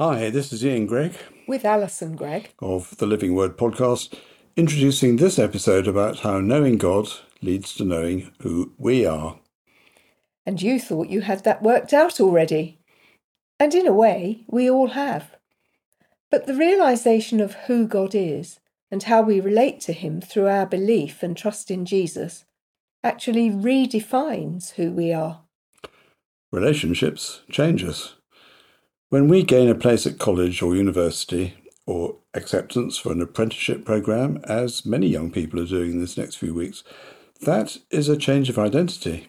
Hi, this is Ian Greig with Alison Greig of the Living Word podcast, introducing this episode about how knowing God leads to knowing who we are. And you thought you had that worked out already. And in a way, we all have. But the realization of who God is and how we relate to Him through our belief and trust in Jesus actually redefines who we are. Relationships change us. When we gain a place at college or university, or acceptance for an apprenticeship program, as many young people are doing in this next few weeks, that is a change of identity.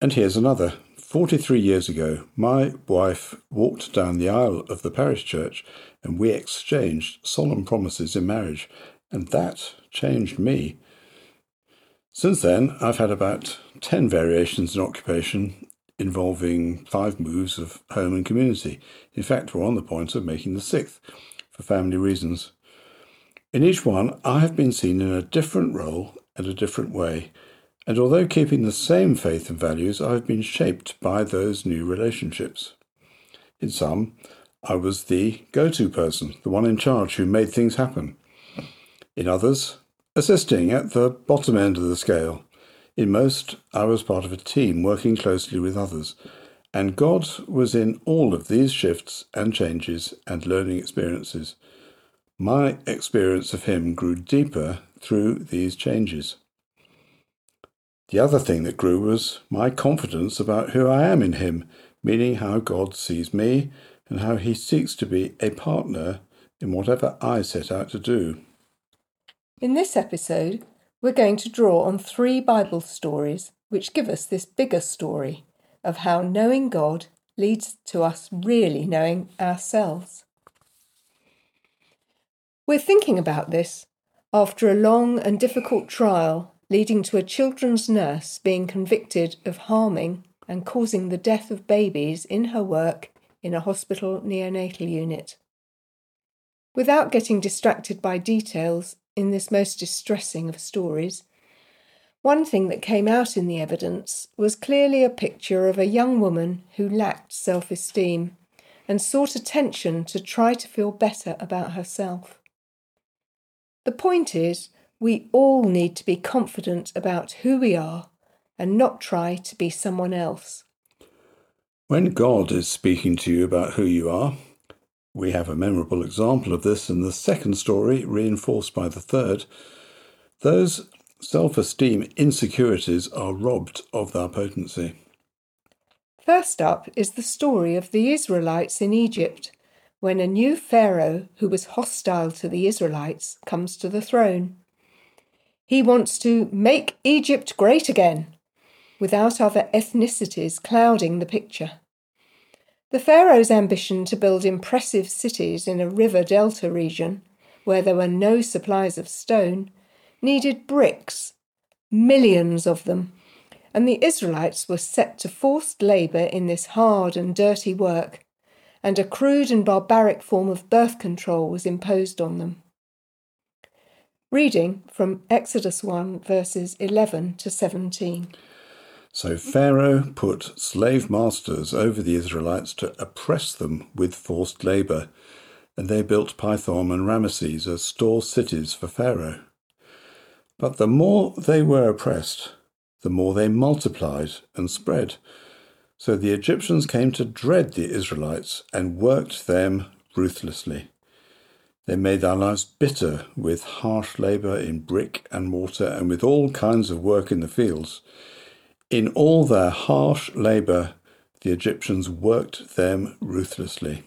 And here's another. 43 years ago, my wife walked down the aisle of the parish church and we exchanged solemn promises in marriage, and that changed me. Since then, I've had about 10 variations in occupation involving five moves of home and community. In fact, we're on the point of making the sixth for family reasons. In each one, I have been seen in a different role and a different way, and although keeping the same faith and values, I have been shaped by those new relationships. In some, I was the go to person, the one in charge who made things happen. In others, assisting at the bottom end of the scale, in most, I was part of a team working closely with others, and God was in all of these shifts and changes and learning experiences. My experience of Him grew deeper through these changes. The other thing that grew was my confidence about who I am in Him, meaning how God sees me and how He seeks to be a partner in whatever I set out to do. In this episode, we're going to draw on three Bible stories which give us this bigger story of how knowing God leads to us really knowing ourselves. We're thinking about this after a long and difficult trial leading to a children's nurse being convicted of harming and causing the death of babies in her work in a hospital neonatal unit. Without getting distracted by details, in this most distressing of stories, one thing that came out in the evidence was clearly a picture of a young woman who lacked self esteem and sought attention to try to feel better about herself. The point is, we all need to be confident about who we are and not try to be someone else. When God is speaking to you about who you are, we have a memorable example of this in the second story, reinforced by the third. Those self esteem insecurities are robbed of their potency. First up is the story of the Israelites in Egypt, when a new Pharaoh who was hostile to the Israelites comes to the throne. He wants to make Egypt great again, without other ethnicities clouding the picture. The Pharaoh's ambition to build impressive cities in a river delta region, where there were no supplies of stone, needed bricks, millions of them, and the Israelites were set to forced labour in this hard and dirty work, and a crude and barbaric form of birth control was imposed on them. Reading from Exodus 1, verses 11 to 17. So Pharaoh put slave masters over the Israelites to oppress them with forced labour, and they built Pithom and Ramesses as store cities for Pharaoh. But the more they were oppressed, the more they multiplied and spread. So the Egyptians came to dread the Israelites and worked them ruthlessly. They made their lives bitter with harsh labour in brick and mortar and with all kinds of work in the fields. In all their harsh labour, the Egyptians worked them ruthlessly.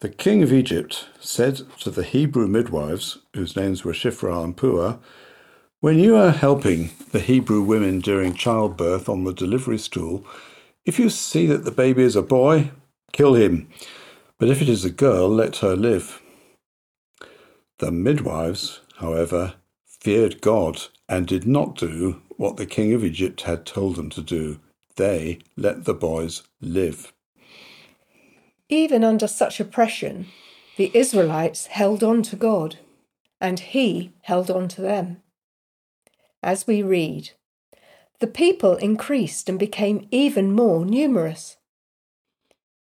The king of Egypt said to the Hebrew midwives, whose names were Shiphrah and Puah, When you are helping the Hebrew women during childbirth on the delivery stool, if you see that the baby is a boy, kill him, but if it is a girl, let her live. The midwives, however, feared God and did not do what the king of Egypt had told them to do. They let the boys live. Even under such oppression, the Israelites held on to God, and He held on to them. As we read, the people increased and became even more numerous.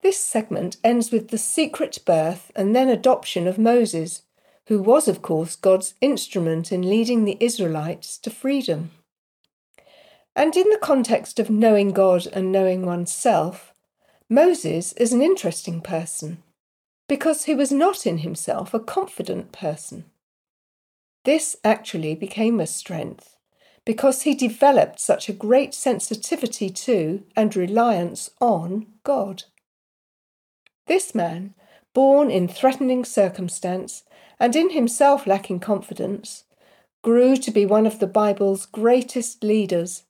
This segment ends with the secret birth and then adoption of Moses, who was, of course, God's instrument in leading the Israelites to freedom. And in the context of knowing God and knowing oneself, Moses is an interesting person because he was not in himself a confident person. This actually became a strength because he developed such a great sensitivity to and reliance on God. This man, born in threatening circumstance and in himself lacking confidence, grew to be one of the Bible's greatest leaders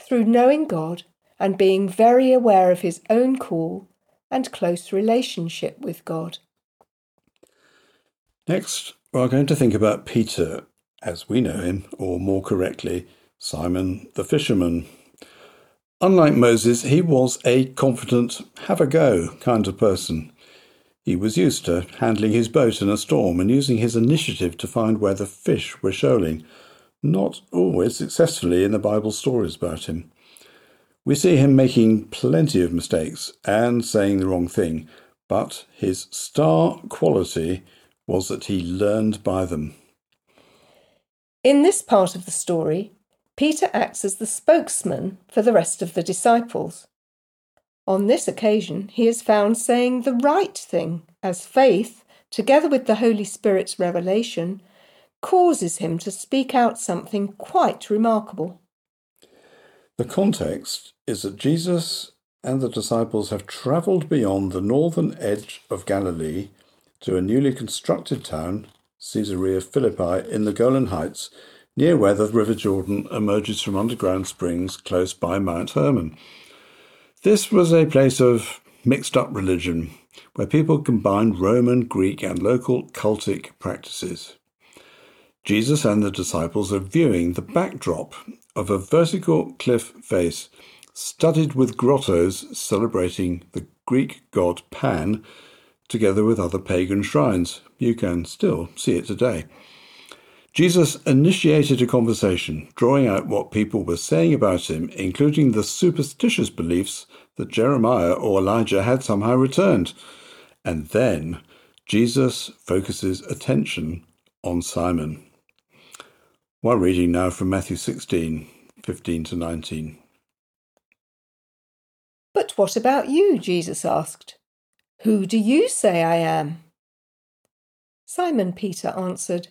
through knowing God and being very aware of his own call and close relationship with God. Next, we're going to think about Peter as we know him, or more correctly, Simon the fisherman. Unlike Moses, he was a confident, have a go kind of person. He was used to handling his boat in a storm and using his initiative to find where the fish were shoaling not always successfully in the Bible stories about him. We see him making plenty of mistakes and saying the wrong thing, but his star quality was that he learned by them. In this part of the story, Peter acts as the spokesman for the rest of the disciples. On this occasion, he is found saying the right thing, as faith, together with the Holy Spirit's revelation, causes him to speak out something quite remarkable. The context is that Jesus and the disciples have travelled beyond the northern edge of Galilee to a newly constructed town, Caesarea Philippi, in the Golan Heights, near where the River Jordan emerges from underground springs close by Mount Hermon. This was a place of mixed up religion, where people combined Roman, Greek, and local cultic practices. Jesus and the disciples are viewing the backdrop of a vertical cliff face studded with grottos celebrating the Greek god Pan, together with other pagan shrines. You can still see it today. Jesus initiated a conversation, drawing out what people were saying about him, including the superstitious beliefs that Jeremiah or Elijah had somehow returned. And then Jesus focuses attention on Simon. While reading now from Matthew 16, 15 to 19. But what about you? Jesus asked. Who do you say I am? Simon Peter answered,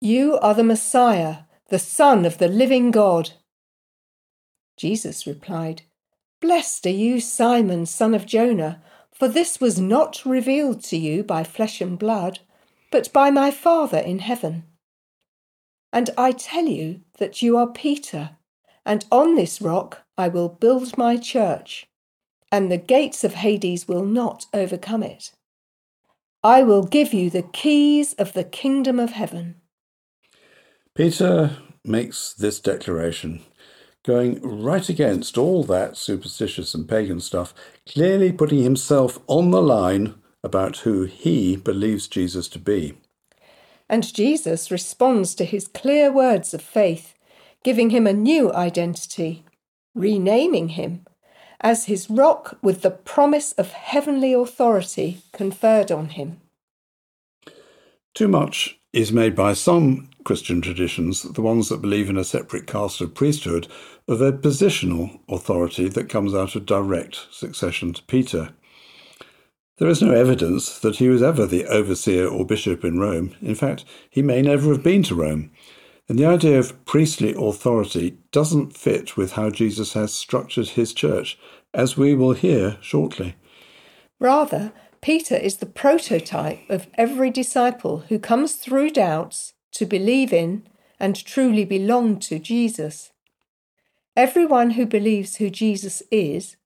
You are the Messiah, the Son of the living God. Jesus replied, Blessed are you, Simon, son of Jonah, for this was not revealed to you by flesh and blood, but by my Father in heaven. And I tell you that you are Peter, and on this rock I will build my church, and the gates of Hades will not overcome it. I will give you the keys of the kingdom of heaven. Peter makes this declaration, going right against all that superstitious and pagan stuff, clearly putting himself on the line about who he believes Jesus to be. And Jesus responds to his clear words of faith, giving him a new identity, renaming him as his rock with the promise of heavenly authority conferred on him. Too much is made by some Christian traditions, the ones that believe in a separate caste of priesthood, of a positional authority that comes out of direct succession to Peter. There is no evidence that he was ever the overseer or bishop in Rome. In fact, he may never have been to Rome. And the idea of priestly authority doesn't fit with how Jesus has structured his church, as we will hear shortly. Rather, Peter is the prototype of every disciple who comes through doubts to believe in and truly belong to Jesus. Everyone who believes who Jesus is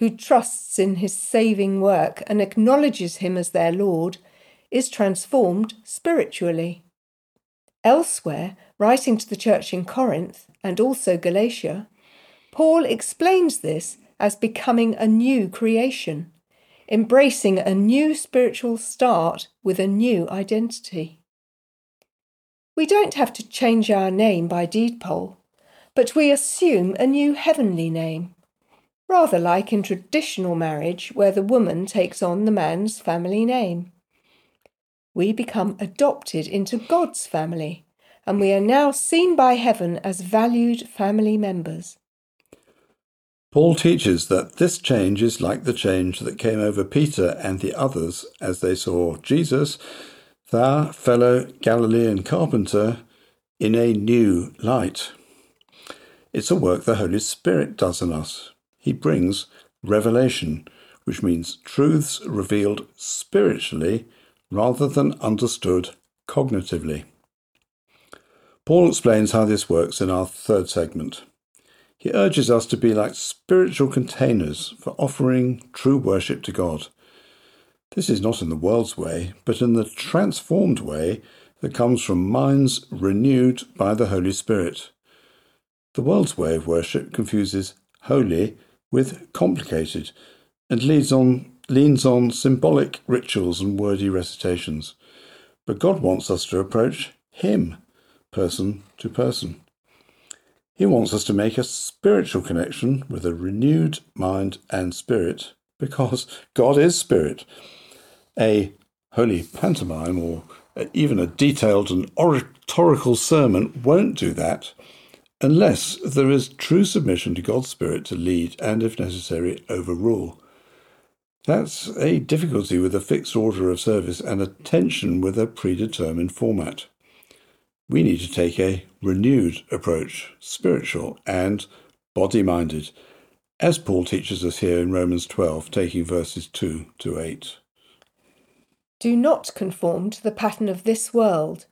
who trusts in his saving work and acknowledges him as their Lord, is transformed spiritually. Elsewhere, writing to the church in Corinth and also Galatia, Paul explains this as becoming a new creation, embracing a new spiritual start with a new identity. We don't have to change our name by deed poll, but we assume a new heavenly name rather like in traditional marriage where the woman takes on the man's family name. We become adopted into God's family, and we are now seen by heaven as valued family members. Paul teaches that this change is like the change that came over Peter and the others as they saw Jesus, their fellow Galilean carpenter, in a new light. It's a work the Holy Spirit does in us. He brings revelation, which means truths revealed spiritually rather than understood cognitively. Paul explains how this works in our third segment. He urges us to be like spiritual containers for offering true worship to God. This is not in the world's way, but in the transformed way that comes from minds renewed by the Holy Spirit. The world's way of worship confuses holy with complicated and leads on, leans on symbolic rituals and wordy recitations. But God wants us to approach Him, person to person. He wants us to make a spiritual connection with a renewed mind and spirit because God is spirit. A holy pantomime or even a detailed and oratorical sermon won't do that unless there is true submission to God's Spirit to lead and, if necessary, overrule. That's a difficulty with a fixed order of service and a tension with a predetermined format we need to take a renewed approach, spiritual and body minded, as Paul teaches us here in Romans 12, taking verses 2 to 8. Do not conform to the pattern of this world,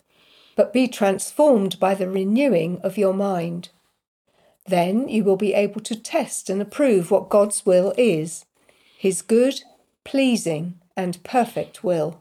but be transformed by the renewing of your mind. Then you will be able to test and approve what God's will is, his good, pleasing, and perfect will.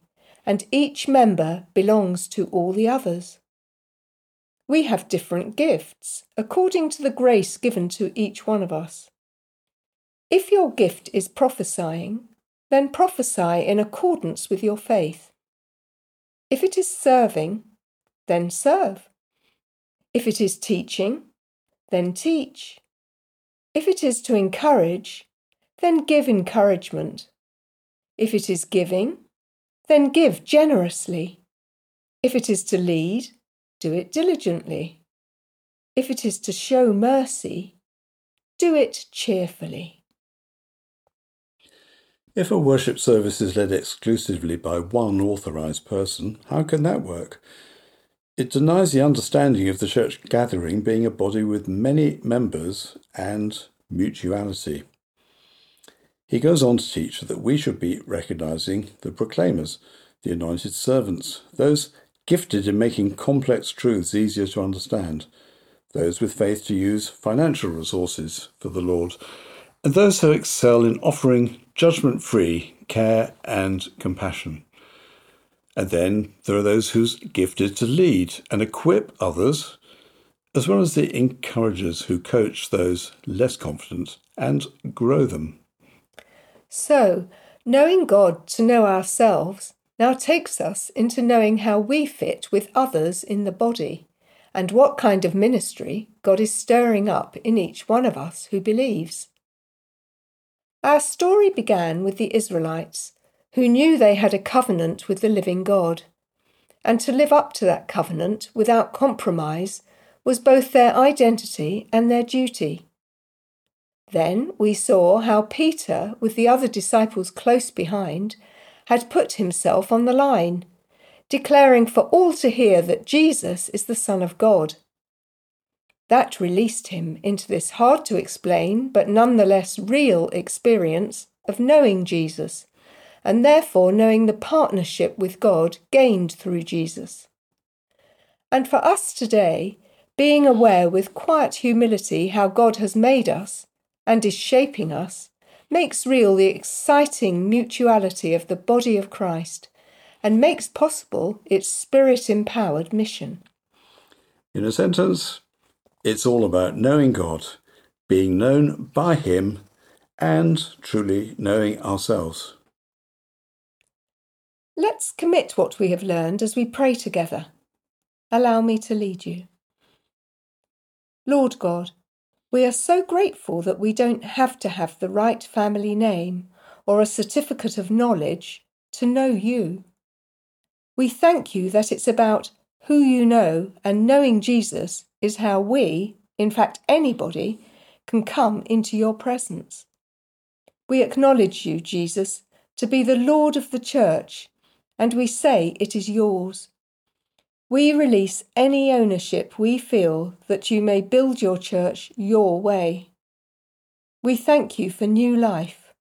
and each member belongs to all the others. We have different gifts according to the grace given to each one of us. If your gift is prophesying, then prophesy in accordance with your faith. If it is serving, then serve. If it is teaching, then teach. If it is to encourage, then give encouragement. If it is giving, then give generously. If it is to lead, do it diligently. If it is to show mercy, do it cheerfully. If a worship service is led exclusively by one authorised person, how can that work? It denies the understanding of the church gathering being a body with many members and mutuality. He goes on to teach that we should be recognizing the proclaimers, the anointed servants, those gifted in making complex truths easier to understand, those with faith to use financial resources for the Lord, and those who excel in offering judgment free care and compassion. And then there are those who's gifted to lead and equip others, as well as the encouragers who coach those less confident and grow them. So, knowing God to know ourselves now takes us into knowing how we fit with others in the body and what kind of ministry God is stirring up in each one of us who believes. Our story began with the Israelites, who knew they had a covenant with the living God, and to live up to that covenant without compromise was both their identity and their duty. Then we saw how Peter, with the other disciples close behind, had put himself on the line, declaring for all to hear that Jesus is the Son of God. That released him into this hard to explain but nonetheless real experience of knowing Jesus, and therefore knowing the partnership with God gained through Jesus. And for us today, being aware with quiet humility how God has made us, and is shaping us, makes real the exciting mutuality of the body of Christ and makes possible its spirit empowered mission. In a sentence, it's all about knowing God, being known by Him, and truly knowing ourselves. Let's commit what we have learned as we pray together. Allow me to lead you. Lord God, we are so grateful that we don't have to have the right family name or a certificate of knowledge to know you. We thank you that it's about who you know, and knowing Jesus is how we, in fact, anybody, can come into your presence. We acknowledge you, Jesus, to be the Lord of the Church, and we say it is yours. We release any ownership we feel that you may build your church your way. We thank you for new life,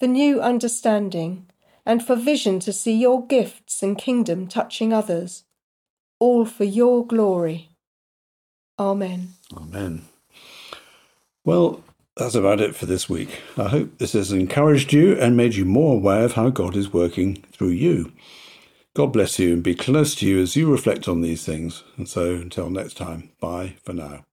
for new understanding, and for vision to see your gifts and kingdom touching others, all for your glory. Amen. Amen. Well, that's about it for this week. I hope this has encouraged you and made you more aware of how God is working through you. God bless you and be close to you as you reflect on these things. And so until next time, bye for now.